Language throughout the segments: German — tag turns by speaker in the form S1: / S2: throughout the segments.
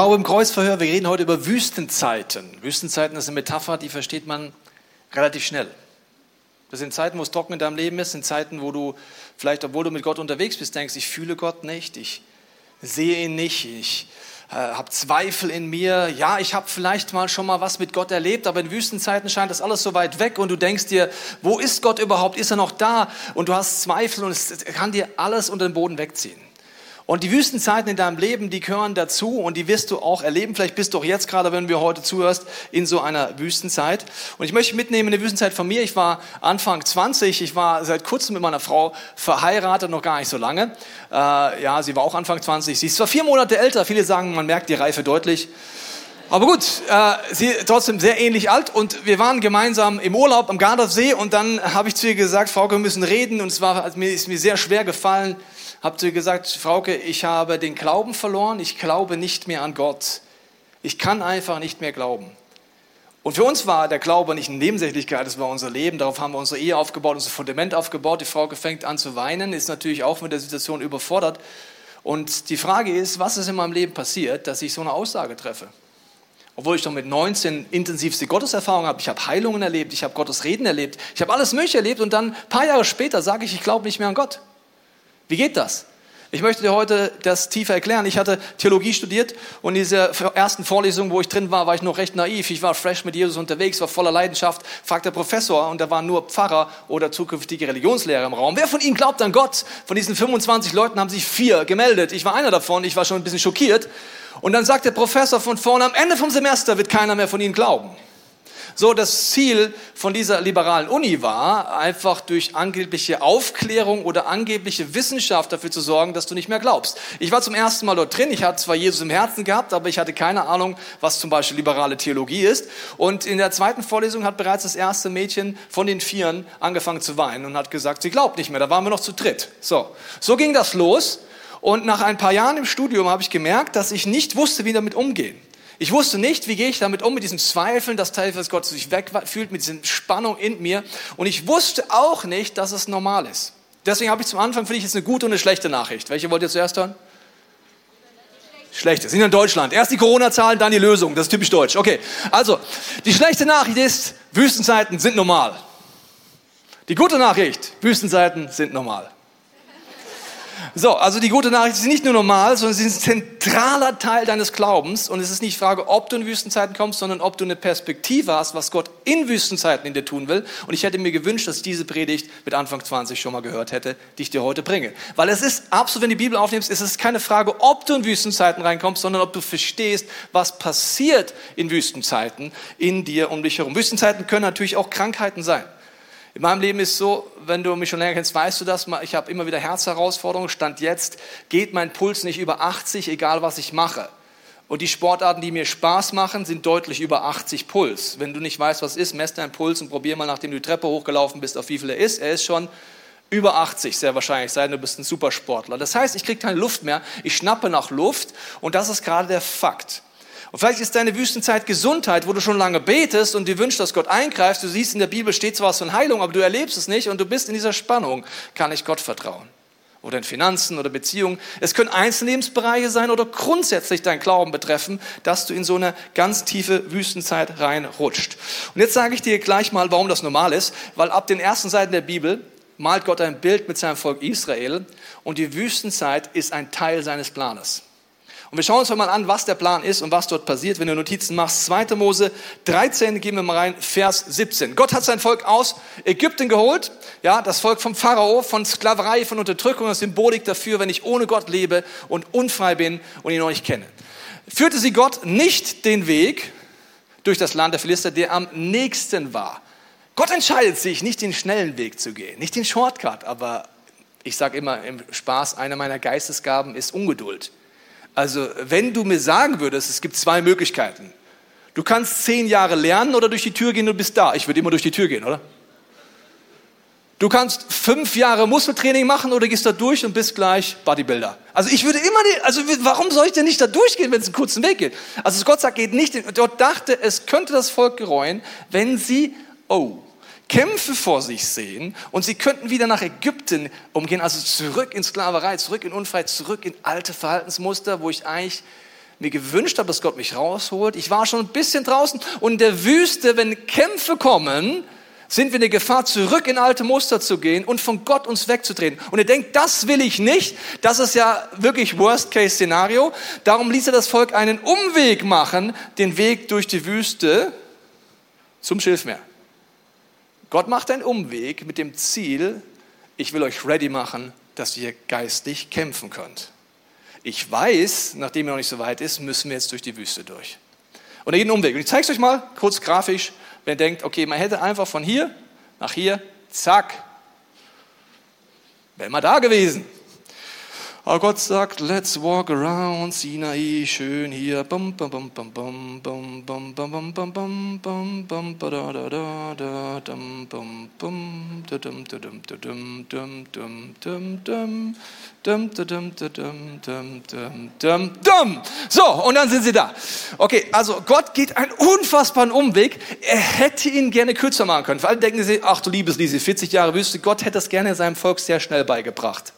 S1: Glaube im Kreuzverhör, wir reden heute über Wüstenzeiten. Wüstenzeiten ist eine Metapher, die versteht man relativ schnell. Das sind Zeiten, wo es trocken in deinem Leben ist, sind Zeiten, wo du vielleicht, obwohl du mit Gott unterwegs bist, denkst, ich fühle Gott nicht, ich sehe ihn nicht, ich äh, habe Zweifel in mir. Ja, ich habe vielleicht mal schon mal was mit Gott erlebt, aber in Wüstenzeiten scheint das alles so weit weg und du denkst dir, wo ist Gott überhaupt? Ist er noch da? Und du hast Zweifel und es kann dir alles unter den Boden wegziehen. Und die Wüstenzeiten in deinem Leben, die gehören dazu und die wirst du auch erleben. Vielleicht bist du auch jetzt gerade, wenn du heute zuhörst, in so einer Wüstenzeit. Und ich möchte mitnehmen in eine Wüstenzeit von mir. Ich war Anfang 20, ich war seit kurzem mit meiner Frau verheiratet, noch gar nicht so lange. Äh, ja, sie war auch Anfang 20. Sie ist zwar vier Monate älter, viele sagen, man merkt die Reife deutlich. Aber gut, äh, sie trotzdem sehr ähnlich alt und wir waren gemeinsam im Urlaub am Gardasee und dann habe ich zu ihr gesagt, Frau, wir müssen reden und es war, ist mir sehr schwer gefallen, habt ihr gesagt, Frauke, ich habe den Glauben verloren, ich glaube nicht mehr an Gott. Ich kann einfach nicht mehr glauben. Und für uns war der Glaube nicht eine Nebensächlichkeit, es war unser Leben. Darauf haben wir unsere Ehe aufgebaut, unser Fundament aufgebaut. Die Frau fängt an zu weinen, ist natürlich auch mit der Situation überfordert. Und die Frage ist, was ist in meinem Leben passiert, dass ich so eine Aussage treffe? Obwohl ich doch mit 19 intensivste Gotteserfahrung habe, ich habe Heilungen erlebt, ich habe Gottes Reden erlebt, ich habe alles Mögliche erlebt und dann ein paar Jahre später sage ich, ich glaube nicht mehr an Gott. Wie geht das? Ich möchte dir heute das tiefer erklären. Ich hatte Theologie studiert und in dieser ersten Vorlesung, wo ich drin war, war ich noch recht naiv. Ich war fresh mit Jesus unterwegs, war voller Leidenschaft. Fragt der Professor und da waren nur Pfarrer oder zukünftige Religionslehrer im Raum. Wer von Ihnen glaubt an Gott? Von diesen 25 Leuten haben sich vier gemeldet. Ich war einer davon. Ich war schon ein bisschen schockiert. Und dann sagt der Professor von vorne, am Ende vom Semester wird keiner mehr von Ihnen glauben. So, das Ziel von dieser liberalen Uni war, einfach durch angebliche Aufklärung oder angebliche Wissenschaft dafür zu sorgen, dass du nicht mehr glaubst. Ich war zum ersten Mal dort drin. Ich hatte zwar Jesus im Herzen gehabt, aber ich hatte keine Ahnung, was zum Beispiel liberale Theologie ist. Und in der zweiten Vorlesung hat bereits das erste Mädchen von den Vieren angefangen zu weinen und hat gesagt, sie glaubt nicht mehr. Da waren wir noch zu dritt. So, so ging das los. Und nach ein paar Jahren im Studium habe ich gemerkt, dass ich nicht wusste, wie damit umgehen. Ich wusste nicht, wie gehe ich damit um, mit diesen Zweifeln, dass Teil dass Gott sich wegfühlt, mit dieser Spannung in mir. Und ich wusste auch nicht, dass es normal ist. Deswegen habe ich zum Anfang, finde ich, jetzt eine gute und eine schlechte Nachricht. Welche wollt ihr zuerst hören? Schlechte. Sind in Deutschland. Erst die Corona-Zahlen, dann die Lösung. Das ist typisch deutsch. Okay. Also, die schlechte Nachricht ist, Wüstenzeiten sind normal. Die gute Nachricht, Wüstenzeiten sind normal. So, also die gute Nachricht ist nicht nur normal, sondern sie ist ein zentraler Teil deines Glaubens. Und es ist nicht die Frage, ob du in Wüstenzeiten kommst, sondern ob du eine Perspektive hast, was Gott in Wüstenzeiten in dir tun will. Und ich hätte mir gewünscht, dass ich diese Predigt mit Anfang 20 schon mal gehört hätte, die ich dir heute bringe. Weil es ist absolut, wenn du die Bibel aufnimmst, ist es keine Frage, ob du in Wüstenzeiten reinkommst, sondern ob du verstehst, was passiert in Wüstenzeiten in dir um dich herum. Wüstenzeiten können natürlich auch Krankheiten sein. In meinem Leben ist so, wenn du mich schon länger kennst, weißt du das, ich habe immer wieder Herzherausforderungen. Stand jetzt geht mein Puls nicht über 80, egal was ich mache. Und die Sportarten, die mir Spaß machen, sind deutlich über 80 Puls. Wenn du nicht weißt, was ist, mess deinen Puls und probier mal, nachdem du die Treppe hochgelaufen bist, auf wie viel er ist. Er ist schon über 80 sehr wahrscheinlich, sei denn du bist ein Supersportler. Das heißt, ich kriege keine Luft mehr, ich schnappe nach Luft und das ist gerade der Fakt. Und vielleicht ist deine Wüstenzeit Gesundheit, wo du schon lange betest und dir wünschst, dass Gott eingreift. Du siehst, in der Bibel steht zwar was von Heilung, aber du erlebst es nicht und du bist in dieser Spannung. Kann ich Gott vertrauen? Oder in Finanzen oder Beziehungen. Es können einzelne Lebensbereiche sein oder grundsätzlich dein Glauben betreffen, dass du in so eine ganz tiefe Wüstenzeit reinrutscht. Und jetzt sage ich dir gleich mal, warum das normal ist, weil ab den ersten Seiten der Bibel malt Gott ein Bild mit seinem Volk Israel und die Wüstenzeit ist ein Teil seines Planes. Und wir schauen uns mal an, was der Plan ist und was dort passiert, wenn du Notizen machst. 2. Mose 13, gehen wir mal rein, Vers 17. Gott hat sein Volk aus Ägypten geholt, ja, das Volk vom Pharao, von Sklaverei, von Unterdrückung, das Symbolik dafür, wenn ich ohne Gott lebe und unfrei bin und ihn noch nicht kenne. Führte sie Gott nicht den Weg durch das Land der Philister, der am nächsten war. Gott entscheidet sich, nicht den schnellen Weg zu gehen, nicht den Shortcut, aber ich sage immer im Spaß, einer meiner Geistesgaben ist Ungeduld. Also wenn du mir sagen würdest, es gibt zwei Möglichkeiten. Du kannst zehn Jahre lernen oder durch die Tür gehen und bist da. Ich würde immer durch die Tür gehen, oder? Du kannst fünf Jahre Muskeltraining machen oder gehst da durch und bist gleich Bodybuilder. Also ich würde immer, die, also warum soll ich denn nicht da durchgehen, wenn es einen kurzen Weg geht? Also Gott sagt, geht nicht. Dort dachte, es könnte das Volk gereuen, wenn sie, oh, Kämpfe vor sich sehen und sie könnten wieder nach Ägypten umgehen, also zurück in Sklaverei, zurück in Unfreiheit, zurück in alte Verhaltensmuster, wo ich eigentlich mir gewünscht habe, dass Gott mich rausholt. Ich war schon ein bisschen draußen und in der Wüste, wenn Kämpfe kommen, sind wir in der Gefahr, zurück in alte Muster zu gehen und von Gott uns wegzudrehen. Und ihr denkt, das will ich nicht. Das ist ja wirklich Worst-Case-Szenario. Darum ließ er das Volk einen Umweg machen, den Weg durch die Wüste zum Schilfmeer. Gott macht einen Umweg mit dem Ziel, ich will euch ready machen, dass ihr geistlich kämpfen könnt. Ich weiß, nachdem er noch nicht so weit ist, müssen wir jetzt durch die Wüste durch. Und er geht einen Umweg. Und ich zeige es euch mal kurz grafisch, wenn ihr denkt, okay, man hätte einfach von hier nach hier, zack, wäre mal da gewesen. Aber Gott sagt, let's walk around Sinai, schön hier. So, und dann sind sie da. Okay, also Gott geht einen unfassbaren Umweg. Er hätte ihn gerne kürzer machen können. Vor allem denken sie, ach du liebes Lise, 40 Jahre Wüste, Gott hätte das gerne seinem Volk sehr schnell beigebracht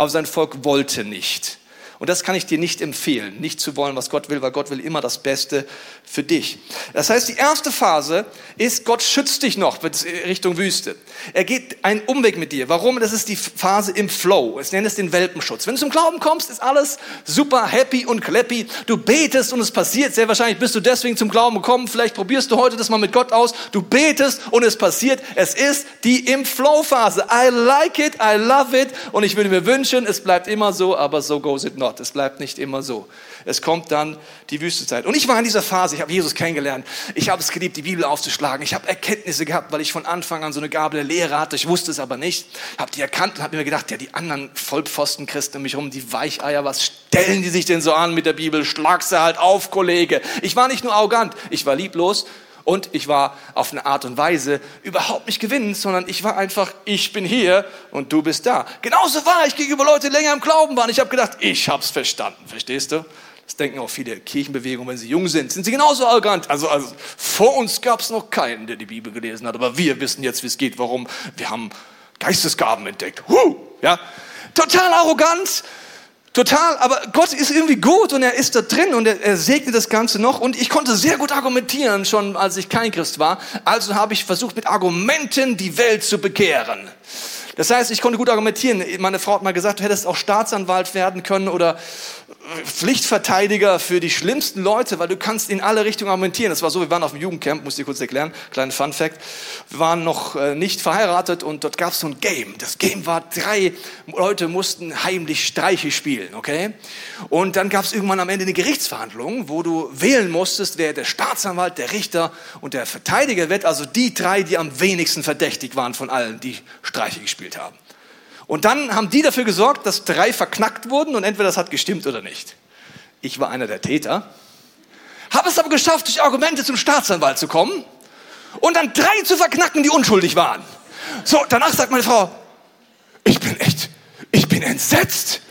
S1: aber sein Volk wollte nicht. Und das kann ich dir nicht empfehlen, nicht zu wollen, was Gott will, weil Gott will immer das Beste für dich. Das heißt, die erste Phase ist, Gott schützt dich noch Richtung Wüste. Er geht einen Umweg mit dir. Warum? Das ist die Phase im Flow. Es nennt es den Welpenschutz. Wenn du zum Glauben kommst, ist alles super happy und clappy. Du betest und es passiert. Sehr wahrscheinlich bist du deswegen zum Glauben gekommen. Vielleicht probierst du heute das mal mit Gott aus. Du betest und es passiert. Es ist die im Flow Phase. I like it, I love it. Und ich würde mir wünschen, es bleibt immer so, aber so goes it not. Gott. Es bleibt nicht immer so. Es kommt dann die Wüstezeit. Und ich war in dieser Phase, ich habe Jesus kennengelernt. Ich habe es geliebt, die Bibel aufzuschlagen. Ich habe Erkenntnisse gehabt, weil ich von Anfang an so eine Gabe der Lehre hatte. Ich wusste es aber nicht. Habe die erkannt und habe mir gedacht, ja, die anderen Vollpfosten-Christen um mich rum, die Weicheier, was stellen die sich denn so an mit der Bibel? Schlag sie halt auf, Kollege. Ich war nicht nur arrogant, ich war lieblos und ich war auf eine Art und Weise überhaupt nicht gewinnend, sondern ich war einfach, ich bin hier und du bist da. Genauso war ich gegenüber Leuten, die länger im Glauben waren. Ich habe gedacht, ich habe es verstanden, verstehst du? Das denken auch viele Kirchenbewegungen, wenn sie jung sind, sind sie genauso arrogant. Also, also vor uns gab es noch keinen, der die Bibel gelesen hat, aber wir wissen jetzt, wie es geht, warum. Wir haben Geistesgaben entdeckt. Huh, ja, total arrogant, Total, aber Gott ist irgendwie gut und er ist da drin und er, er, segnet das Ganze noch und ich konnte sehr gut argumentieren, schon als ich kein Christ war. Also habe ich versucht, mit Argumenten die Welt zu bekehren. Das heißt, ich konnte gut argumentieren. Meine Frau hat mal gesagt, du hättest auch Staatsanwalt werden können oder Pflichtverteidiger für die schlimmsten Leute, weil du kannst in alle Richtungen argumentieren. Das war so, wir waren auf dem Jugendcamp, muss ich kurz erklären, kleinen Fun Fact. Wir waren noch äh, nicht verheiratet und dort gab es so ein Game. Das Game war, drei Leute mussten heimlich Streiche spielen, okay? Und dann gab es irgendwann am Ende eine Gerichtsverhandlung, wo du wählen musstest, wer der Staatsanwalt, der Richter und der Verteidiger wird, also die drei, die am wenigsten verdächtig waren von allen, die Streiche gespielt haben. Und dann haben die dafür gesorgt, dass drei verknackt wurden und entweder das hat gestimmt oder nicht. Ich war einer der Täter, habe es aber geschafft, durch Argumente zum Staatsanwalt zu kommen und dann drei zu verknacken, die unschuldig waren. So, danach sagt meine Frau, ich bin echt, ich bin entsetzt.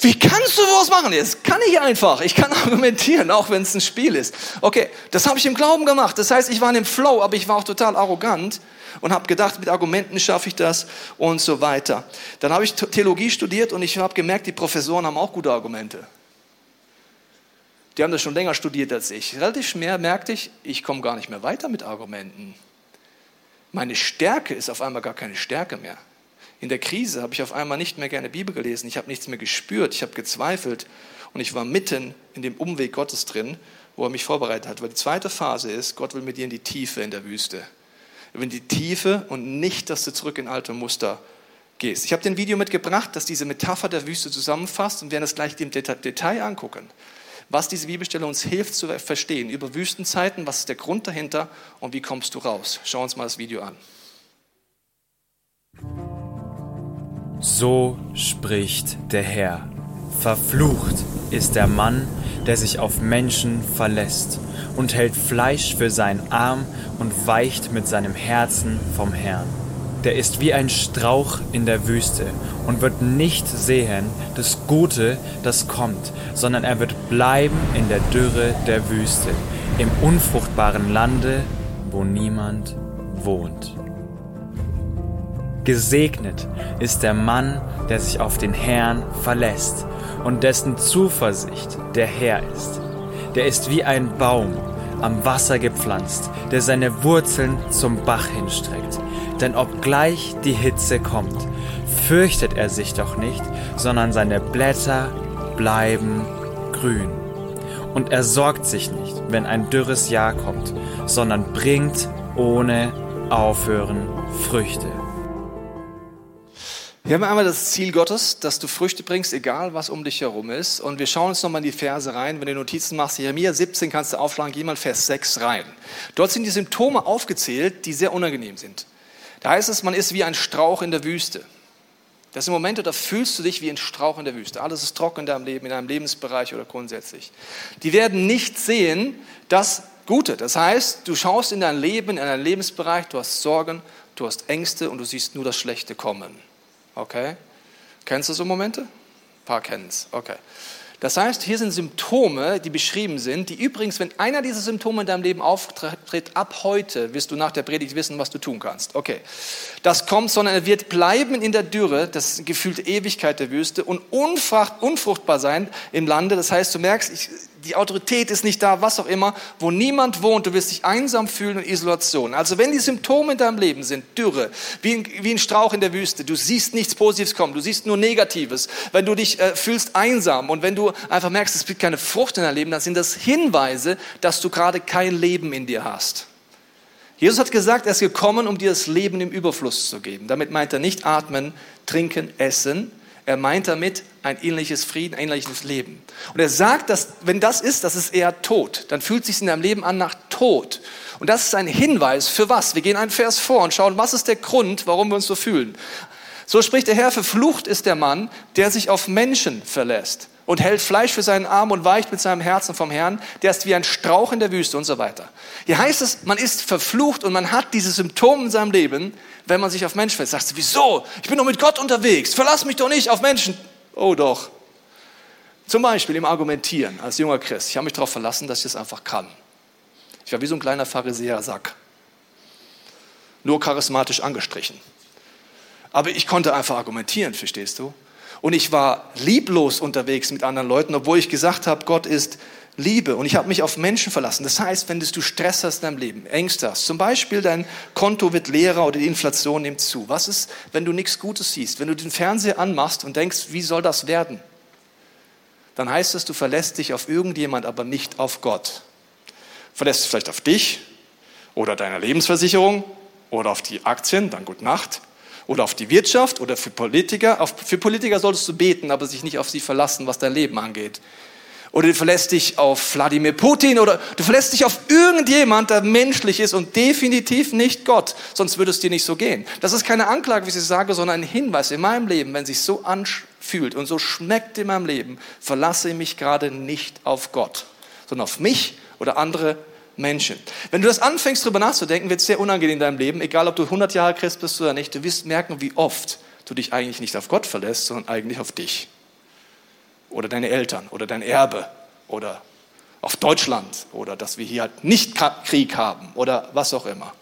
S1: Wie kannst du sowas machen? Das kann ich einfach. Ich kann argumentieren, auch wenn es ein Spiel ist. Okay, das habe ich im Glauben gemacht. Das heißt, ich war in dem Flow, aber ich war auch total arrogant und habe gedacht, mit Argumenten schaffe ich das und so weiter. Dann habe ich Theologie studiert und ich habe gemerkt, die Professoren haben auch gute Argumente. Die haben das schon länger studiert als ich. Relativ schnell merkte ich, ich komme gar nicht mehr weiter mit Argumenten. Meine Stärke ist auf einmal gar keine Stärke mehr. In der Krise habe ich auf einmal nicht mehr gerne Bibel gelesen, ich habe nichts mehr gespürt, ich habe gezweifelt und ich war mitten in dem Umweg Gottes drin, wo er mich vorbereitet hat. Weil die zweite Phase ist, Gott will mit dir in die Tiefe in der Wüste in die Tiefe und nicht, dass du zurück in alte Muster gehst. Ich habe dir ein Video mitgebracht, das diese Metapher der Wüste zusammenfasst und werden es gleich im Detail angucken, was diese Bibelstelle uns hilft zu verstehen über Wüstenzeiten, was ist der Grund dahinter und wie kommst du raus. Schau uns mal das Video an.
S2: So spricht der Herr. Verflucht ist der Mann, der sich auf Menschen verlässt und hält Fleisch für seinen Arm und weicht mit seinem Herzen vom Herrn. Der ist wie ein Strauch in der Wüste und wird nicht sehen das Gute, das kommt, sondern er wird bleiben in der Dürre der Wüste, im unfruchtbaren Lande, wo niemand wohnt. Gesegnet ist der Mann, der sich auf den Herrn verlässt und dessen Zuversicht der Herr ist. Der ist wie ein Baum am Wasser gepflanzt, der seine Wurzeln zum Bach hinstreckt. Denn obgleich die Hitze kommt, fürchtet er sich doch nicht, sondern seine Blätter bleiben grün. Und er sorgt sich nicht, wenn ein dürres Jahr kommt, sondern bringt ohne Aufhören Früchte.
S1: Wir haben einmal das Ziel Gottes, dass du Früchte bringst, egal was um dich herum ist. Und wir schauen uns nochmal in die Verse rein. Wenn du Notizen machst, Jeremia 17 kannst du aufschlagen, geh mal Vers 6 rein. Dort sind die Symptome aufgezählt, die sehr unangenehm sind. Da heißt es, man ist wie ein Strauch in der Wüste. Das sind Momente, da fühlst du dich wie ein Strauch in der Wüste. Alles ist trocken in deinem Leben, in deinem Lebensbereich oder grundsätzlich. Die werden nicht sehen das Gute. Das heißt, du schaust in dein Leben, in deinen Lebensbereich, du hast Sorgen, du hast Ängste und du siehst nur das Schlechte kommen. Okay? Kennst du so Momente? Ein paar kennen es. Okay. Das heißt, hier sind Symptome, die beschrieben sind, die übrigens, wenn einer dieser Symptome in deinem Leben auftritt, ab heute wirst du nach der Predigt wissen, was du tun kannst. Okay. Das kommt, sondern er wird bleiben in der Dürre, das gefühlte Ewigkeit der Wüste und unfruchtbar sein im Lande. Das heißt, du merkst, ich, die Autorität ist nicht da, was auch immer, wo niemand wohnt, du wirst dich einsam fühlen und Isolation. Also wenn die Symptome in deinem Leben sind, Dürre, wie ein, wie ein Strauch in der Wüste, du siehst nichts Positives kommen, du siehst nur Negatives, wenn du dich äh, fühlst einsam und wenn du einfach merkst, es gibt keine Frucht in deinem Leben, dann sind das Hinweise, dass du gerade kein Leben in dir hast. Jesus hat gesagt, er ist gekommen, um dir das Leben im Überfluss zu geben. Damit meint er nicht atmen, trinken, essen, er meint damit ein ähnliches Frieden, ein ähnliches Leben. Und er sagt, dass wenn das ist, das ist eher Tod. Dann fühlt es sich in deinem Leben an nach Tod. Und das ist ein Hinweis für was? Wir gehen einen Vers vor und schauen, was ist der Grund, warum wir uns so fühlen. So spricht der Herr, verflucht ist der Mann, der sich auf Menschen verlässt und hält Fleisch für seinen Arm und weicht mit seinem Herzen vom Herrn, der ist wie ein Strauch in der Wüste und so weiter. Hier heißt es, man ist verflucht und man hat diese Symptome in seinem Leben, wenn man sich auf Menschen verlässt. Sagst du, wieso? Ich bin doch mit Gott unterwegs, verlass mich doch nicht auf Menschen. Oh doch. Zum Beispiel im Argumentieren als junger Christ. Ich habe mich darauf verlassen, dass ich das einfach kann. Ich war wie so ein kleiner Pharisäer-Sack. Nur charismatisch angestrichen. Aber ich konnte einfach argumentieren, verstehst du? Und ich war lieblos unterwegs mit anderen Leuten, obwohl ich gesagt habe, Gott ist Liebe. Und ich habe mich auf Menschen verlassen. Das heißt, wenn du Stress hast in deinem Leben, Ängste hast, zum Beispiel dein Konto wird leerer oder die Inflation nimmt zu. Was ist, wenn du nichts Gutes siehst? Wenn du den Fernseher anmachst und denkst, wie soll das werden? Dann heißt es, du verlässt dich auf irgendjemand, aber nicht auf Gott. Verlässt dich vielleicht auf dich oder deine Lebensversicherung oder auf die Aktien, dann gute Nacht oder auf die Wirtschaft oder für Politiker. Auf, für Politiker solltest du beten, aber sich nicht auf sie verlassen, was dein Leben angeht. Oder du verlässt dich auf Wladimir Putin oder du verlässt dich auf irgendjemand, der menschlich ist und definitiv nicht Gott. Sonst würde es dir nicht so gehen. Das ist keine Anklage, wie ich sage, sondern ein Hinweis in meinem Leben, wenn sich so anfühlt und so schmeckt in meinem Leben, verlasse ich mich gerade nicht auf Gott, sondern auf mich oder andere Menschen. Wenn du das anfängst, darüber nachzudenken, wird es sehr unangenehm in deinem Leben, egal ob du 100 Jahre Christ bist oder nicht. Du wirst merken, wie oft du dich eigentlich nicht auf Gott verlässt, sondern eigentlich auf dich. Oder deine Eltern oder dein Erbe oder auf Deutschland oder dass wir hier halt nicht Krieg haben oder was auch immer.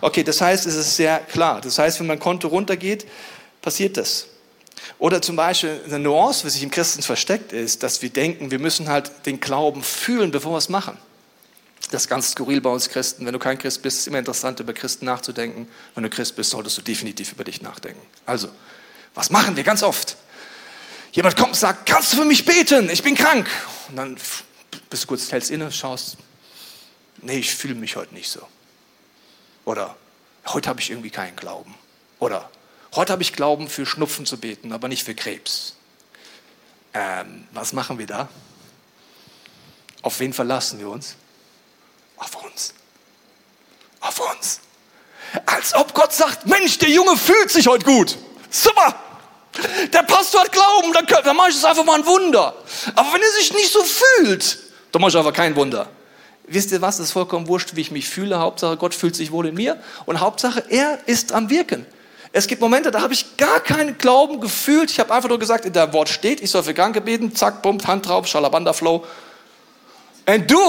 S1: Okay, das heißt, es ist sehr klar. Das heißt, wenn mein Konto runtergeht, passiert das. Oder zum Beispiel eine Nuance, was sich im Christen versteckt ist, dass wir denken, wir müssen halt den Glauben fühlen, bevor wir es machen. Das ist ganz skurril bei uns Christen. Wenn du kein Christ bist, ist es immer interessant, über Christen nachzudenken. Wenn du Christ bist, solltest du definitiv über dich nachdenken. Also, was machen wir ganz oft? Jemand kommt und sagt, kannst du für mich beten? Ich bin krank. Und dann bist du kurz, hältst inne, schaust, nee, ich fühle mich heute nicht so. Oder heute habe ich irgendwie keinen Glauben. Oder heute habe ich Glauben, für Schnupfen zu beten, aber nicht für Krebs. Ähm, was machen wir da? Auf wen verlassen wir uns? Auf uns. Auf uns. Als ob Gott sagt, Mensch, der Junge fühlt sich heute gut. Super. Der Pastor hat Glauben, dann, dann mache ich es einfach mal ein Wunder. Aber wenn er sich nicht so fühlt, dann mache ich einfach kein Wunder. Wisst ihr was? Es ist vollkommen wurscht, wie ich mich fühle. Hauptsache, Gott fühlt sich wohl in mir. Und Hauptsache, er ist am Wirken. Es gibt Momente, da habe ich gar keinen Glauben gefühlt. Ich habe einfach nur gesagt, in der Wort steht, ich soll für Kranke beten. Zack, bumm, Hand drauf, Schalabanda Flow. Und du?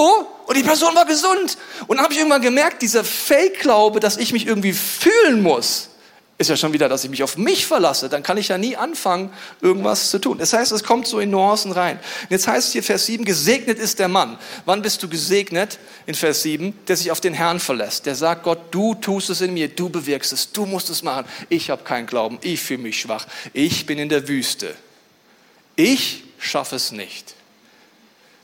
S1: Und die Person war gesund. Und dann habe ich irgendwann gemerkt, dieser Fake-Glaube, dass ich mich irgendwie fühlen muss, ist ja schon wieder, dass ich mich auf mich verlasse. Dann kann ich ja nie anfangen, irgendwas zu tun. Das heißt, es kommt so in Nuancen rein. Und jetzt heißt es hier Vers 7, gesegnet ist der Mann. Wann bist du gesegnet? In Vers 7, der sich auf den Herrn verlässt. Der sagt Gott, du tust es in mir, du bewirkst es, du musst es machen. Ich habe keinen Glauben, ich fühle mich schwach. Ich bin in der Wüste. Ich schaffe es nicht.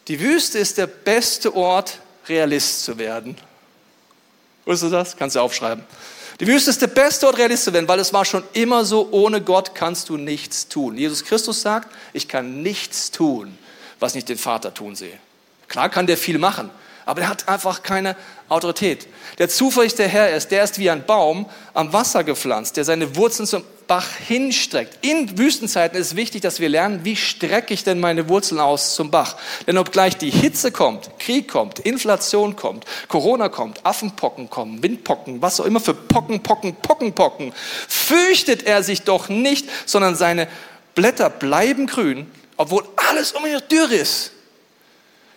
S1: Die Wüste ist der beste Ort, Realist zu werden. Wusstest du das? Kannst du aufschreiben. Die Wüste ist der beste Ort, Realist zu werden, weil es war schon immer so, ohne Gott kannst du nichts tun. Jesus Christus sagt, ich kann nichts tun, was nicht den Vater tun sehe. Klar kann der viel machen, aber er hat einfach keine Autorität. Der der Herr ist, der ist wie ein Baum am Wasser gepflanzt, der seine Wurzeln zum Bach hinstreckt. In Wüstenzeiten ist wichtig, dass wir lernen, wie strecke ich denn meine Wurzeln aus zum Bach. Denn obgleich die Hitze kommt, Krieg kommt, Inflation kommt, Corona kommt, Affenpocken kommen, Windpocken, was auch immer für Pocken, Pocken, Pocken, Pocken, fürchtet er sich doch nicht, sondern seine Blätter bleiben grün, obwohl alles um ihn dürr ist.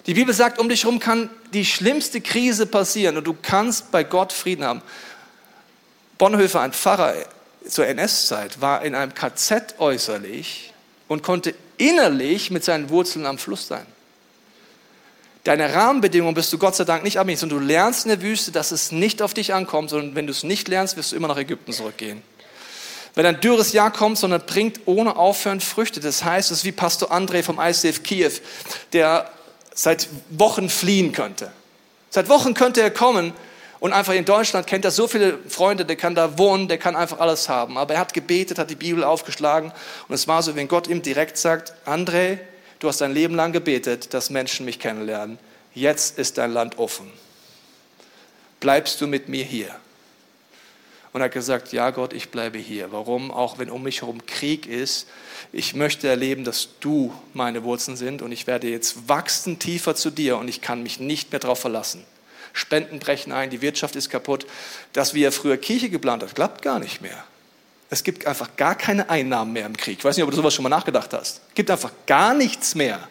S1: Die Bibel sagt, um dich herum kann die schlimmste Krise passieren und du kannst bei Gott Frieden haben. Bonhoeffer, ein Pfarrer zur NS-Zeit, war in einem KZ äußerlich und konnte innerlich mit seinen Wurzeln am Fluss sein. Deine Rahmenbedingungen bist du Gott sei Dank nicht abhängig, sondern du lernst in der Wüste, dass es nicht auf dich ankommt, sondern wenn du es nicht lernst, wirst du immer nach Ägypten zurückgehen. Wenn ein dürres Jahr kommt, sondern bringt ohne Aufhören Früchte. Das heißt, es ist wie Pastor André vom ICF Kiew, der seit Wochen fliehen könnte. Seit Wochen könnte er kommen und einfach in Deutschland kennt er so viele Freunde, der kann da wohnen, der kann einfach alles haben. Aber er hat gebetet, hat die Bibel aufgeschlagen und es war so, wenn Gott ihm direkt sagt, André, du hast dein Leben lang gebetet, dass Menschen mich kennenlernen. Jetzt ist dein Land offen. Bleibst du mit mir hier? Und hat gesagt, ja Gott, ich bleibe hier. Warum? Auch wenn um mich herum Krieg ist. Ich möchte erleben, dass du meine Wurzeln sind und ich werde jetzt wachsen tiefer zu dir und ich kann mich nicht mehr darauf verlassen. Spenden brechen ein, die Wirtschaft ist kaputt. Das, wie er früher Kirche geplant hat, klappt gar nicht mehr. Es gibt einfach gar keine Einnahmen mehr im Krieg. Ich weiß nicht, ob du sowas schon mal nachgedacht hast. Es gibt einfach gar nichts mehr.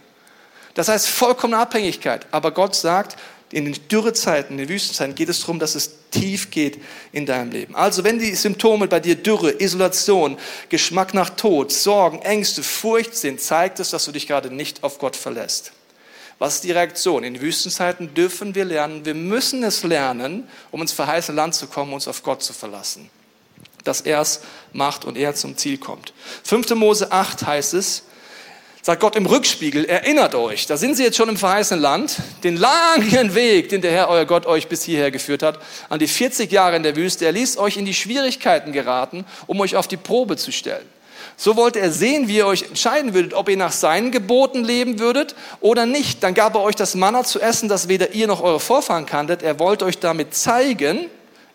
S1: Das heißt vollkommene Abhängigkeit. Aber Gott sagt, in den Dürrezeiten, in den Wüstenzeiten geht es darum, dass es tief geht in deinem Leben. Also wenn die Symptome bei dir Dürre, Isolation, Geschmack nach Tod, Sorgen, Ängste, Furcht sind, zeigt es, dass du dich gerade nicht auf Gott verlässt. Was ist die Reaktion? In den Wüstenzeiten dürfen wir lernen, wir müssen es lernen, um ins verheißene Land zu kommen, uns auf Gott zu verlassen. Dass er es macht und er zum Ziel kommt. 5. Mose 8 heißt es, sagt Gott im Rückspiegel, erinnert euch, da sind sie jetzt schon im verheißenen Land, den langen Weg, den der Herr, euer Gott, euch bis hierher geführt hat, an die 40 Jahre in der Wüste. Er ließ euch in die Schwierigkeiten geraten, um euch auf die Probe zu stellen. So wollte er sehen, wie ihr euch entscheiden würdet, ob ihr nach seinen Geboten leben würdet oder nicht. Dann gab er euch das Manna zu essen, das weder ihr noch eure Vorfahren kanntet. Er wollte euch damit zeigen,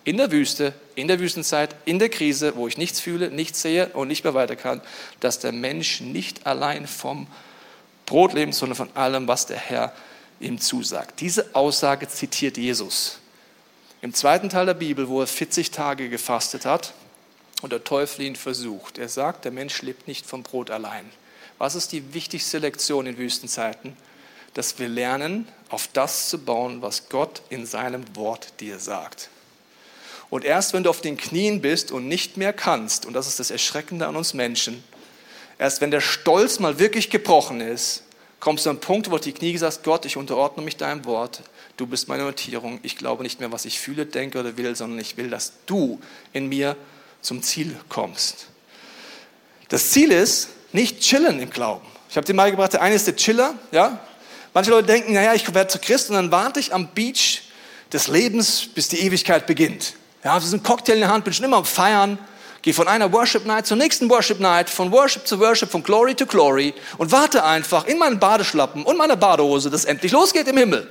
S1: in der Wüste, in der Wüstenzeit, in der Krise, wo ich nichts fühle, nichts sehe und nicht mehr weiter kann, dass der Mensch nicht allein vom Brot lebt, sondern von allem, was der Herr ihm zusagt. Diese Aussage zitiert Jesus. Im zweiten Teil der Bibel, wo er 40 Tage gefastet hat und der Teufel ihn versucht. Er sagt, der Mensch lebt nicht vom Brot allein. Was ist die wichtigste Lektion in Wüstenzeiten? Dass wir lernen, auf das zu bauen, was Gott in seinem Wort dir sagt. Und erst wenn du auf den Knien bist und nicht mehr kannst, und das ist das Erschreckende an uns Menschen, erst wenn der Stolz mal wirklich gebrochen ist, kommst du an einen Punkt, wo du die Knie sagst, Gott, ich unterordne mich deinem Wort, du bist meine Notierung, ich glaube nicht mehr, was ich fühle, denke oder will, sondern ich will, dass du in mir zum Ziel kommst. Das Ziel ist, nicht chillen im Glauben. Ich habe dir mal gebracht, der eine ist der Chiller, ja. Manche Leute denken, naja, ich werde zu Christ und dann warte ich am Beach des Lebens, bis die Ewigkeit beginnt. Ja, ist ein Cocktail in der Hand, bin schon immer am Feiern. Gehe von einer Worship Night zur nächsten Worship Night, von Worship zu Worship, von Glory to Glory und warte einfach in meinen Badeschlappen und meiner Badehose, dass es endlich losgeht im Himmel.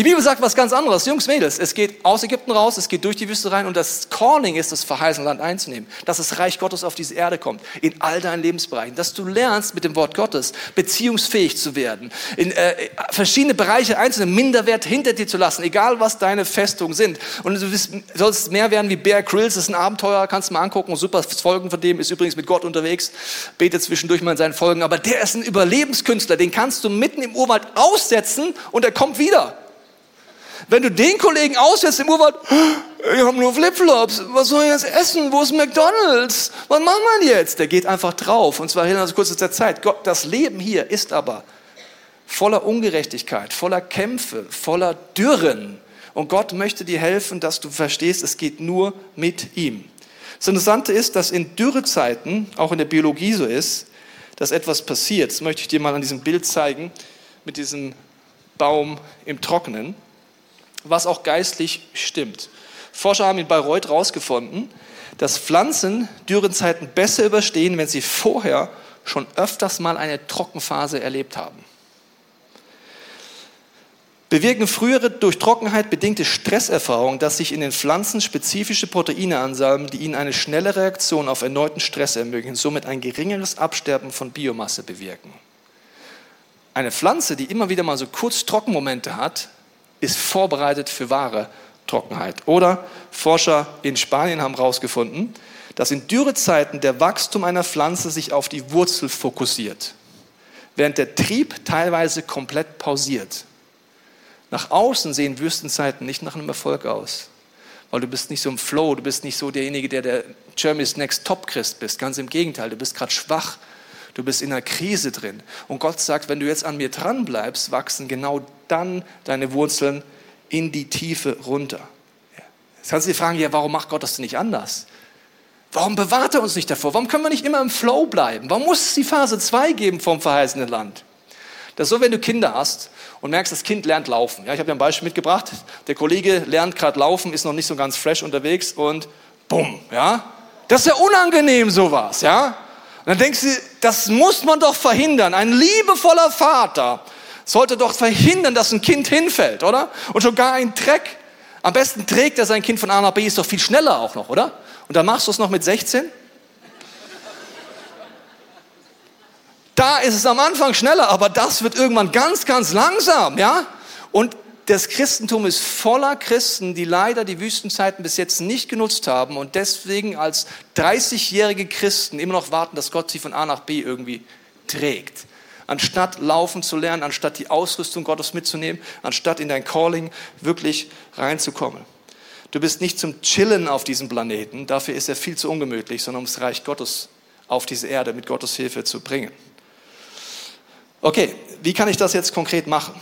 S1: Die Bibel sagt was ganz anderes. Jungs, Mädels, es geht aus Ägypten raus, es geht durch die Wüste rein und das Calling ist, das verheißene Land einzunehmen. Dass das Reich Gottes auf diese Erde kommt, in all deinen Lebensbereichen. Dass du lernst, mit dem Wort Gottes beziehungsfähig zu werden, in äh, verschiedene Bereiche einzunehmen, Minderwert hinter dir zu lassen, egal was deine Festungen sind. Und du sollst mehr werden wie Bear Grylls, das ist ein Abenteuer, kannst du mal angucken, super Folgen von dem, ist übrigens mit Gott unterwegs, betet zwischendurch mal in seinen Folgen, aber der ist ein Überlebenskünstler, den kannst du mitten im Urwald aussetzen und er kommt wieder. Wenn du den Kollegen aussetzt im Urwald, ich habe nur Flipflops, was soll ich jetzt essen? Wo ist McDonalds? Was macht man jetzt? Der geht einfach drauf und zwar innerhalb kurzer Zeit. Gott, das Leben hier ist aber voller Ungerechtigkeit, voller Kämpfe, voller Dürren. Und Gott möchte dir helfen, dass du verstehst, es geht nur mit ihm. Das Interessante ist, dass in Dürrezeiten, auch in der Biologie so ist, dass etwas passiert. Das möchte ich dir mal an diesem Bild zeigen, mit diesem Baum im Trockenen, was auch geistlich stimmt. Forscher haben in Bayreuth herausgefunden, dass Pflanzen Dürrezeiten besser überstehen, wenn sie vorher schon öfters mal eine Trockenphase erlebt haben bewirken frühere durch Trockenheit bedingte Stresserfahrungen, dass sich in den Pflanzen spezifische Proteine ansammeln, die ihnen eine schnelle Reaktion auf erneuten Stress ermöglichen, somit ein geringeres Absterben von Biomasse bewirken. Eine Pflanze, die immer wieder mal so kurz Trockenmomente hat, ist vorbereitet für wahre Trockenheit. Oder Forscher in Spanien haben herausgefunden, dass in Dürrezeiten der Wachstum einer Pflanze sich auf die Wurzel fokussiert, während der Trieb teilweise komplett pausiert. Nach außen sehen Wüstenzeiten nicht nach einem Erfolg aus, weil du bist nicht so im Flow, du bist nicht so derjenige, der der Germany's Next Top Christ bist. Ganz im Gegenteil, du bist gerade schwach, du bist in einer Krise drin. Und Gott sagt, wenn du jetzt an mir dran bleibst, wachsen genau dann deine Wurzeln in die Tiefe runter. Jetzt kannst du dir fragen, ja, warum macht Gott das denn nicht anders? Warum bewahrt er uns nicht davor? Warum können wir nicht immer im Flow bleiben? Warum muss es die Phase 2 geben vom verheißenen Land? Das ist so, wenn du Kinder hast und merkst, das Kind lernt laufen. Ja, ich habe dir ein Beispiel mitgebracht. Der Kollege lernt gerade laufen, ist noch nicht so ganz fresh unterwegs und bumm, ja. Das ist ja unangenehm sowas, ja. Dann denkst du, das muss man doch verhindern. Ein liebevoller Vater sollte doch verhindern, dass ein Kind hinfällt, oder? Und schon gar ein Dreck. Am besten trägt er sein Kind von A nach B, ist doch viel schneller auch noch, oder? Und dann machst du es noch mit 16? Da ist es am Anfang schneller, aber das wird irgendwann ganz, ganz langsam, ja? Und das Christentum ist voller Christen, die leider die Wüstenzeiten bis jetzt nicht genutzt haben und deswegen als 30-jährige Christen immer noch warten, dass Gott sie von A nach B irgendwie trägt. Anstatt laufen zu lernen, anstatt die Ausrüstung Gottes mitzunehmen, anstatt in dein Calling wirklich reinzukommen. Du bist nicht zum Chillen auf diesem Planeten, dafür ist er viel zu ungemütlich, sondern um das Reich Gottes auf diese Erde mit Gottes Hilfe zu bringen. Okay, wie kann ich das jetzt konkret machen?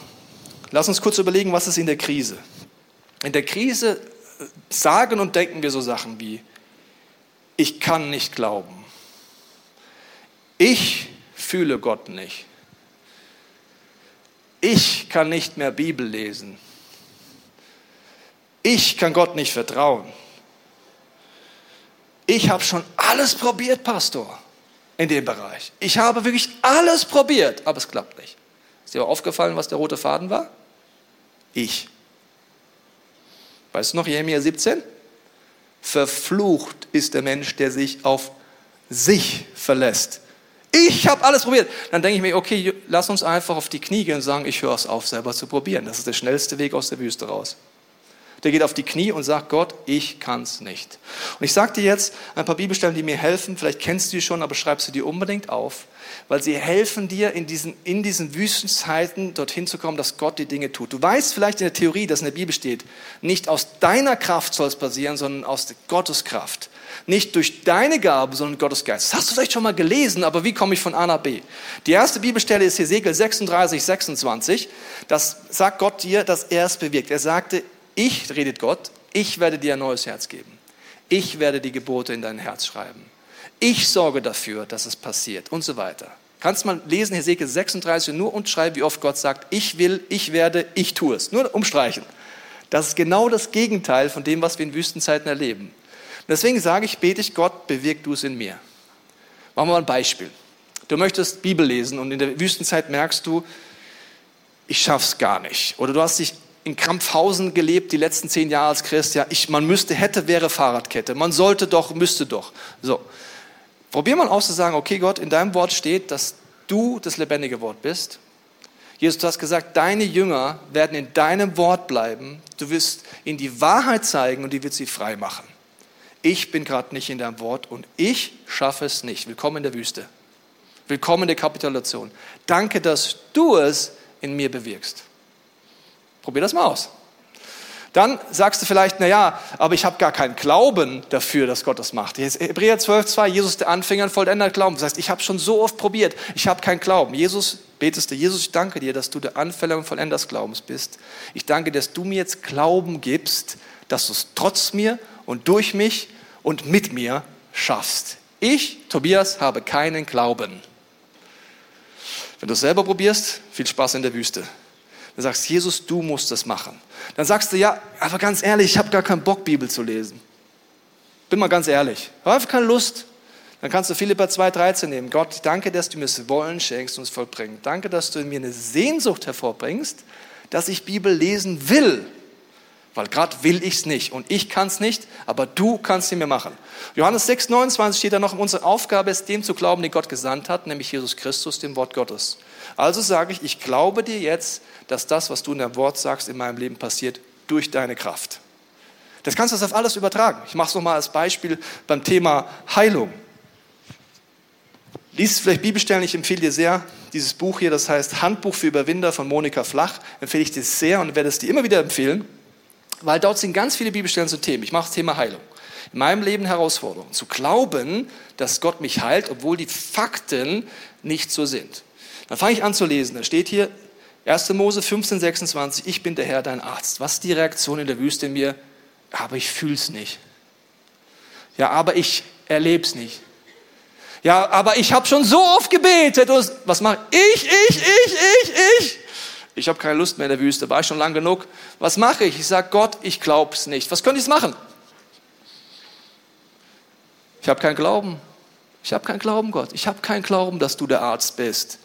S1: Lass uns kurz überlegen, was ist in der Krise? In der Krise äh, sagen und denken wir so Sachen wie, ich kann nicht glauben. Ich fühle Gott nicht. Ich kann nicht mehr Bibel lesen. Ich kann Gott nicht vertrauen. Ich habe schon alles probiert, Pastor in dem Bereich. Ich habe wirklich alles probiert, aber es klappt nicht. Ist dir aufgefallen, was der rote Faden war? Ich. Weißt du noch, Jeremia 17? Verflucht ist der Mensch, der sich auf sich verlässt. Ich habe alles probiert. Dann denke ich mir, okay, lass uns einfach auf die Knie gehen und sagen, ich höre es auf, selber zu probieren. Das ist der schnellste Weg aus der Wüste raus. Der geht auf die Knie und sagt, Gott, ich kann es nicht. Und ich sage dir jetzt ein paar Bibelstellen, die mir helfen. Vielleicht kennst du die schon, aber schreib sie dir unbedingt auf, weil sie helfen dir in diesen, in diesen Wüstenzeiten dorthin zu kommen, dass Gott die Dinge tut. Du weißt vielleicht in der Theorie, dass in der Bibel steht, nicht aus deiner Kraft soll es passieren, sondern aus Gottes Kraft. Nicht durch deine Gabe, sondern Gottes Geist. Das hast du vielleicht schon mal gelesen, aber wie komme ich von A nach B? Die erste Bibelstelle ist Hesekiel 36, 26. Das sagt Gott dir, dass er es bewirkt. Er sagte, ich, redet Gott, ich werde dir ein neues Herz geben. Ich werde die Gebote in dein Herz schreiben. Ich sorge dafür, dass es passiert und so weiter. Kannst mal lesen, Hesekiel 36, nur umschreiben, wie oft Gott sagt, ich will, ich werde, ich tue es. Nur umstreichen. Das ist genau das Gegenteil von dem, was wir in Wüstenzeiten erleben. deswegen sage ich, bete ich Gott, bewirk du es in mir. Machen wir mal ein Beispiel. Du möchtest Bibel lesen und in der Wüstenzeit merkst du, ich schaff's gar nicht. Oder du hast dich in Krampfhausen gelebt die letzten zehn Jahre als Christ. Ja, ich, man müsste, hätte, wäre Fahrradkette. Man sollte doch, müsste doch. So. Probier mal aus zu sagen, okay Gott, in deinem Wort steht, dass du das lebendige Wort bist. Jesus, du hast gesagt, deine Jünger werden in deinem Wort bleiben. Du wirst ihnen die Wahrheit zeigen und die wird sie frei machen. Ich bin gerade nicht in deinem Wort und ich schaffe es nicht. Willkommen in der Wüste. Willkommen in der Kapitulation. Danke, dass du es in mir bewirkst. Probier das mal aus. Dann sagst du vielleicht, naja, aber ich habe gar keinen Glauben dafür, dass Gott das macht. Hebräer 12, 2, Jesus der Anfänger und Vollender Glauben. Das heißt, ich habe schon so oft probiert, ich habe keinen Glauben. Jesus, betest du, Jesus, ich danke dir, dass du der Anfänger und Vollender des Glaubens bist. Ich danke, dass du mir jetzt Glauben gibst, dass du es trotz mir und durch mich und mit mir schaffst. Ich, Tobias, habe keinen Glauben. Wenn du es selber probierst, viel Spaß in der Wüste. Dann sagst Jesus, du musst das machen. Dann sagst du, ja, aber ganz ehrlich, ich habe gar keinen Bock, Bibel zu lesen. Bin mal ganz ehrlich. Ich habe keine Lust. Dann kannst du Philippa 2,13 nehmen. Gott, danke, dass du mir das Wollen schenkst und es vollbringst. Danke, dass du in mir eine Sehnsucht hervorbringst, dass ich Bibel lesen will. Weil gerade will ich es nicht und ich kann es nicht, aber du kannst sie mir machen. Johannes 6, 29 steht da noch, unsere Aufgabe ist, dem zu glauben, den Gott gesandt hat, nämlich Jesus Christus, dem Wort Gottes. Also sage ich, ich glaube dir jetzt, dass das, was du in deinem Wort sagst, in meinem Leben passiert, durch deine Kraft. Das kannst du auf alles übertragen. Ich mache es nochmal als Beispiel beim Thema Heilung. Lies vielleicht Bibelstellen, ich empfehle dir sehr dieses Buch hier, das heißt Handbuch für Überwinder von Monika Flach, empfehle ich dir sehr und werde es dir immer wieder empfehlen. Weil dort sind ganz viele Bibelstellen zu Themen. Ich mache das Thema Heilung. In meinem Leben Herausforderung. Zu glauben, dass Gott mich heilt, obwohl die Fakten nicht so sind. Dann fange ich an zu lesen. Da steht hier 1. Mose 15, 26. Ich bin der Herr, dein Arzt. Was ist die Reaktion in der Wüste in mir? Aber ich fühle es nicht. Ja, aber ich erlebe es nicht. Ja, aber ich habe schon so oft gebetet. Was mache ich? Ich, ich, ich, ich, ich ich habe keine Lust mehr in der Wüste, war ich schon lang genug. Was mache ich? Ich sage, Gott, ich glaube es nicht. Was könnte ich machen? Ich habe keinen Glauben. Ich habe keinen Glauben, Gott. Ich habe keinen Glauben, dass du der Arzt bist.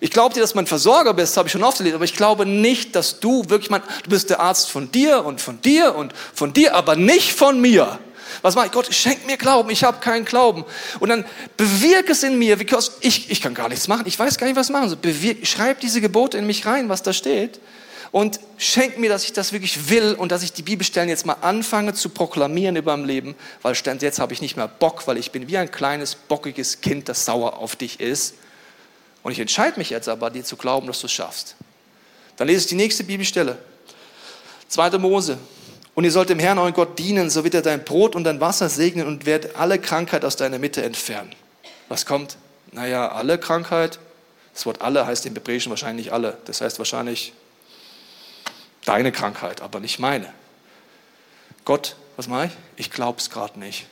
S1: Ich glaube dir, dass mein Versorger bist, habe ich schon oft erlebt, aber ich glaube nicht, dass du wirklich mein, du bist der Arzt von dir und von dir und von dir, aber nicht von mir. Was mache ich? Gott, schenk mir Glauben. Ich habe keinen Glauben. Und dann bewirke es in mir, because ich, ich kann gar nichts machen. Ich weiß gar nicht, was machen soll. Bewirk, schreib diese Gebote in mich rein, was da steht. Und schenk mir, dass ich das wirklich will und dass ich die Bibelstellen jetzt mal anfange zu proklamieren über mein Leben, weil jetzt habe ich nicht mehr Bock, weil ich bin wie ein kleines, bockiges Kind, das sauer auf dich ist. Und ich entscheide mich jetzt aber, dir zu glauben, dass du es schaffst. Dann lese ich die nächste Bibelstelle. 2. Mose und ihr sollt dem Herrn, euren Gott, dienen, so wird er dein Brot und dein Wasser segnen und wird alle Krankheit aus deiner Mitte entfernen. Was kommt? Naja, alle Krankheit. Das Wort alle heißt im Hebräischen wahrscheinlich alle. Das heißt wahrscheinlich deine Krankheit, aber nicht meine. Gott, was mache ich? Ich glaube es gerade nicht.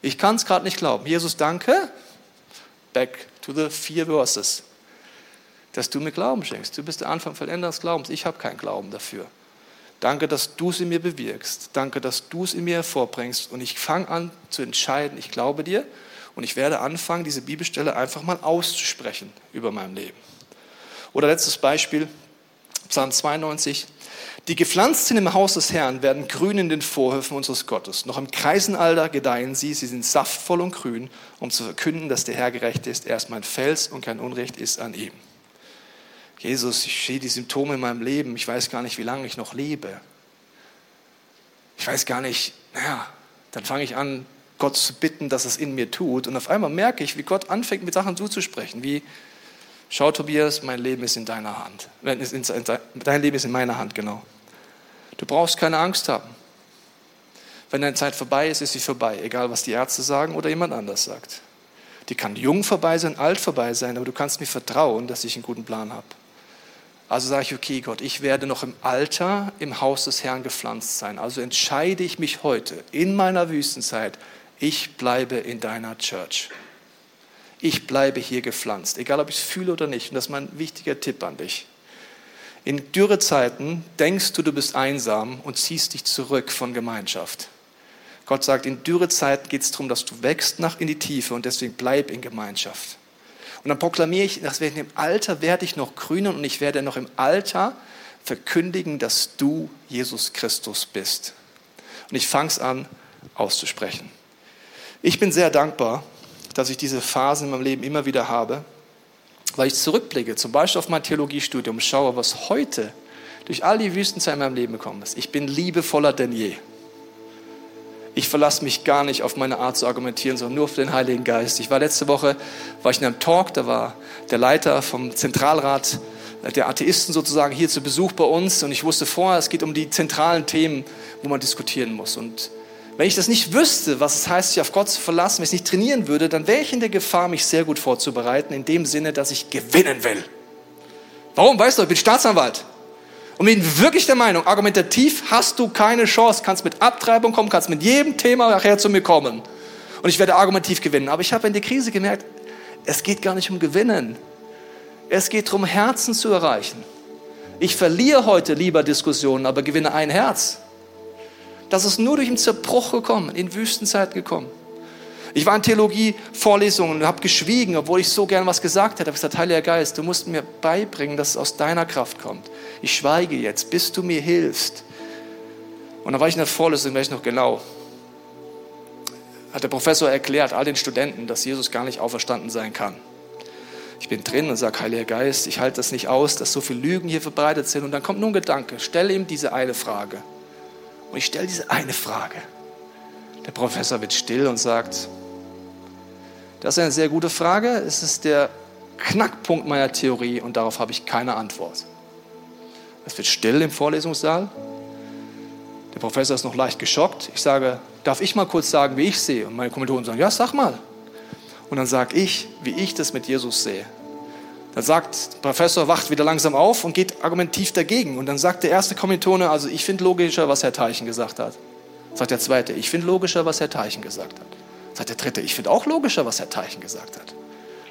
S1: Ich kann es gerade nicht glauben. Jesus, danke. Back to the vier Verses. Dass du mir Glauben schenkst. Du bist der Anfang Vollender des Glaubens. Ich habe keinen Glauben dafür. Danke, dass du es in mir bewirkst. Danke, dass du es in mir hervorbringst. Und ich fange an zu entscheiden, ich glaube dir. Und ich werde anfangen, diese Bibelstelle einfach mal auszusprechen über mein Leben. Oder letztes Beispiel, Psalm 92. Die gepflanzt sind im Haus des Herrn, werden grün in den Vorhöfen unseres Gottes. Noch im Kreisenalter gedeihen sie, sie sind saftvoll und grün, um zu verkünden, dass der Herr gerecht ist. Er ist mein Fels und kein Unrecht ist an ihm. Jesus, ich sehe die Symptome in meinem Leben, ich weiß gar nicht, wie lange ich noch lebe. Ich weiß gar nicht, naja, dann fange ich an, Gott zu bitten, dass es in mir tut. Und auf einmal merke ich, wie Gott anfängt, mit Sachen zuzusprechen, wie, schau Tobias, mein Leben ist in deiner Hand. Dein Leben ist in meiner Hand, genau. Du brauchst keine Angst haben. Wenn deine Zeit vorbei ist, ist sie vorbei, egal was die Ärzte sagen oder jemand anders sagt. Die kann jung vorbei sein, alt vorbei sein, aber du kannst mir vertrauen, dass ich einen guten Plan habe. Also sage ich, okay Gott, ich werde noch im Alter im Haus des Herrn gepflanzt sein. Also entscheide ich mich heute in meiner Wüstenzeit, ich bleibe in deiner Church. Ich bleibe hier gepflanzt, egal ob ich es fühle oder nicht. Und das ist mein wichtiger Tipp an dich. In Dürrezeiten denkst du, du bist einsam und ziehst dich zurück von Gemeinschaft. Gott sagt, in Dürrezeiten geht es darum, dass du wächst nach in die Tiefe und deswegen bleib in Gemeinschaft. Und dann proklamiere ich, dass wir im Alter werde ich noch grünen und ich werde noch im Alter verkündigen, dass du Jesus Christus bist. Und ich fange es an auszusprechen. Ich bin sehr dankbar, dass ich diese Phasen in meinem Leben immer wieder habe, weil ich zurückblicke, zum Beispiel auf mein Theologiestudium, schaue, was heute durch all die Wüstenzeit in meinem Leben gekommen ist. Ich bin liebevoller denn je ich verlasse mich gar nicht auf meine Art zu argumentieren, sondern nur auf den Heiligen Geist. Ich war letzte Woche, war ich in einem Talk, da war der Leiter vom Zentralrat der Atheisten sozusagen hier zu Besuch bei uns und ich wusste vorher, es geht um die zentralen Themen, wo man diskutieren muss. Und wenn ich das nicht wüsste, was es heißt, sich auf Gott zu verlassen, wenn ich es nicht trainieren würde, dann wäre ich in der Gefahr, mich sehr gut vorzubereiten, in dem Sinne, dass ich gewinnen will. Warum? Weißt du, ich bin Staatsanwalt. Und bin wirklich der Meinung, argumentativ hast du keine Chance, kannst mit Abtreibung kommen, kannst mit jedem Thema nachher zu mir kommen. Und ich werde argumentativ gewinnen. Aber ich habe in der Krise gemerkt, es geht gar nicht um Gewinnen. Es geht darum, Herzen zu erreichen. Ich verliere heute lieber Diskussionen, aber gewinne ein Herz. Das ist nur durch den Zerbruch gekommen, in Wüstenzeit gekommen. Ich war in Theologie-Vorlesungen und habe geschwiegen, obwohl ich so gern was gesagt hätte. Ich habe gesagt, Heiliger Geist, du musst mir beibringen, dass es aus deiner Kraft kommt. Ich schweige jetzt, bis du mir hilfst. Und dann war ich in der Vorlesung, weiß ich noch genau, hat der Professor erklärt, all den Studenten, dass Jesus gar nicht auferstanden sein kann. Ich bin drin und sage, Heiliger Geist, ich halte das nicht aus, dass so viele Lügen hier verbreitet sind. Und dann kommt nur ein Gedanke, stell ihm diese eine Frage. Und ich stelle diese eine Frage. Der Professor wird still und sagt, das ist eine sehr gute Frage. Es ist der Knackpunkt meiner Theorie und darauf habe ich keine Antwort. Es wird still im Vorlesungssaal. Der Professor ist noch leicht geschockt. Ich sage, darf ich mal kurz sagen, wie ich sehe? Und meine Kommilitonen sagen, ja, sag mal. Und dann sage ich, wie ich das mit Jesus sehe. Dann sagt der Professor, wacht wieder langsam auf und geht argumentativ dagegen. Und dann sagt der erste Kommilitone, also ich finde logischer, was Herr Teichen gesagt hat. Sagt der zweite, ich finde logischer, was Herr Teichen gesagt hat. Sagt der dritte, ich finde auch logischer, was Herr Teichen gesagt hat.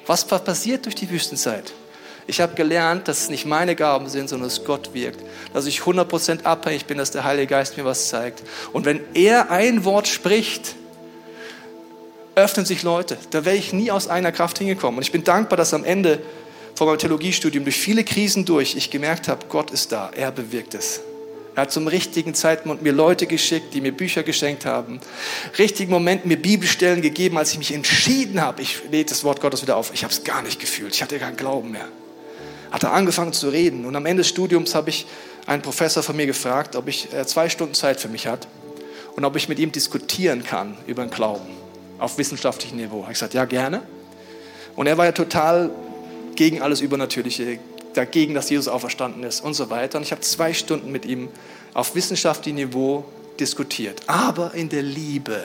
S1: Was passiert durch die Wüstenzeit? Ich habe gelernt, dass es nicht meine Gaben sind, sondern dass Gott wirkt. Dass ich 100% abhängig bin, dass der Heilige Geist mir was zeigt. Und wenn er ein Wort spricht, öffnen sich Leute. Da wäre ich nie aus einer Kraft hingekommen. Und ich bin dankbar, dass am Ende von meinem Theologiestudium durch viele Krisen durch ich gemerkt habe, Gott ist da, er bewirkt es. Er hat zum richtigen Zeitpunkt mir Leute geschickt, die mir Bücher geschenkt haben. Richtigen Moment mir Bibelstellen gegeben, als ich mich entschieden habe. Ich lese das Wort Gottes wieder auf. Ich habe es gar nicht gefühlt. Ich hatte keinen Glauben mehr. Hat er angefangen zu reden. Und am Ende des Studiums habe ich einen Professor von mir gefragt, ob ich äh, zwei Stunden Zeit für mich hat und ob ich mit ihm diskutieren kann über den Glauben auf wissenschaftlichem Niveau. Ich gesagt, ja gerne. Und er war ja total gegen alles Übernatürliche, dagegen, dass Jesus auferstanden ist und so weiter. Und ich habe zwei Stunden mit ihm auf wissenschaftlichem Niveau diskutiert, aber in der Liebe,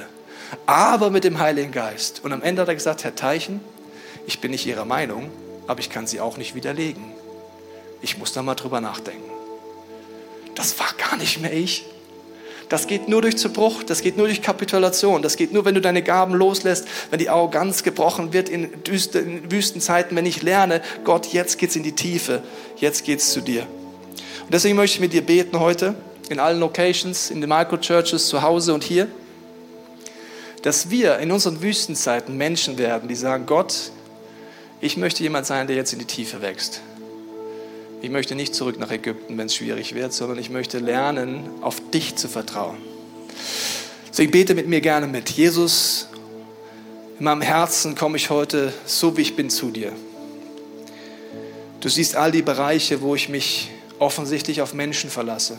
S1: aber mit dem Heiligen Geist. Und am Ende hat er gesagt, Herr Teichen, ich bin nicht Ihrer Meinung, aber ich kann sie auch nicht widerlegen. Ich muss da mal drüber nachdenken. Das war gar nicht mehr ich. Das geht nur durch Zerbruch, das geht nur durch Kapitulation, das geht nur, wenn du deine Gaben loslässt, wenn die Arroganz gebrochen wird in, in Wüstenzeiten, wenn ich lerne, Gott, jetzt geht's in die Tiefe, jetzt geht's zu dir. Und deswegen möchte ich mit dir beten heute, in allen Locations, in den Microchurches, zu Hause und hier, dass wir in unseren Wüstenzeiten Menschen werden, die sagen, Gott, ich möchte jemand sein, der jetzt in die Tiefe wächst. Ich möchte nicht zurück nach Ägypten, wenn es schwierig wird, sondern ich möchte lernen, auf dich zu vertrauen. Deswegen bete mit mir gerne mit. Jesus, in meinem Herzen komme ich heute so, wie ich bin, zu dir. Du siehst all die Bereiche, wo ich mich offensichtlich auf Menschen verlasse.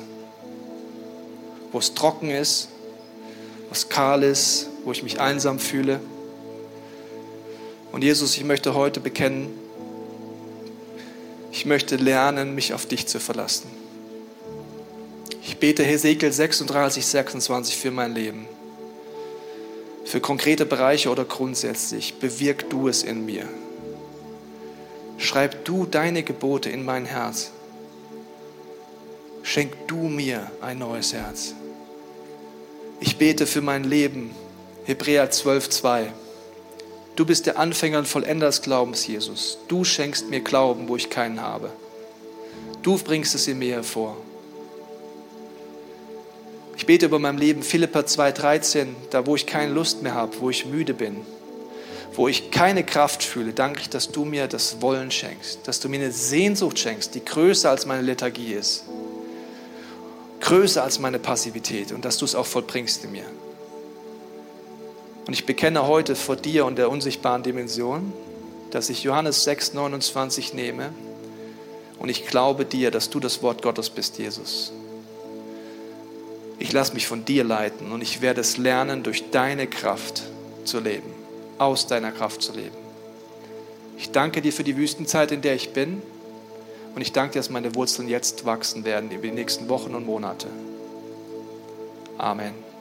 S1: Wo es trocken ist, wo es kahl ist, wo ich mich einsam fühle. Und Jesus, ich möchte heute bekennen, ich möchte lernen, mich auf dich zu verlassen. Ich bete Hesekiel 36, 26 für mein Leben. Für konkrete Bereiche oder grundsätzlich. Bewirk du es in mir. Schreib du deine Gebote in mein Herz. Schenk du mir ein neues Herz. Ich bete für mein Leben. Hebräer 12, 2. Du bist der Anfänger und Vollender des Glaubens, Jesus. Du schenkst mir Glauben, wo ich keinen habe. Du bringst es in mir hervor. Ich bete über mein Leben, Philippa 2,13, da wo ich keine Lust mehr habe, wo ich müde bin, wo ich keine Kraft fühle, danke ich, dass du mir das Wollen schenkst, dass du mir eine Sehnsucht schenkst, die größer als meine Lethargie ist, größer als meine Passivität und dass du es auch vollbringst in mir. Und ich bekenne heute vor dir und der unsichtbaren Dimension, dass ich Johannes 6, 29 nehme und ich glaube dir, dass du das Wort Gottes bist, Jesus. Ich lasse mich von dir leiten und ich werde es lernen, durch deine Kraft zu leben, aus deiner Kraft zu leben. Ich danke dir für die Wüstenzeit, in der ich bin Und ich danke dir, dass meine Wurzeln jetzt wachsen werden über die nächsten Wochen und Monate. Amen.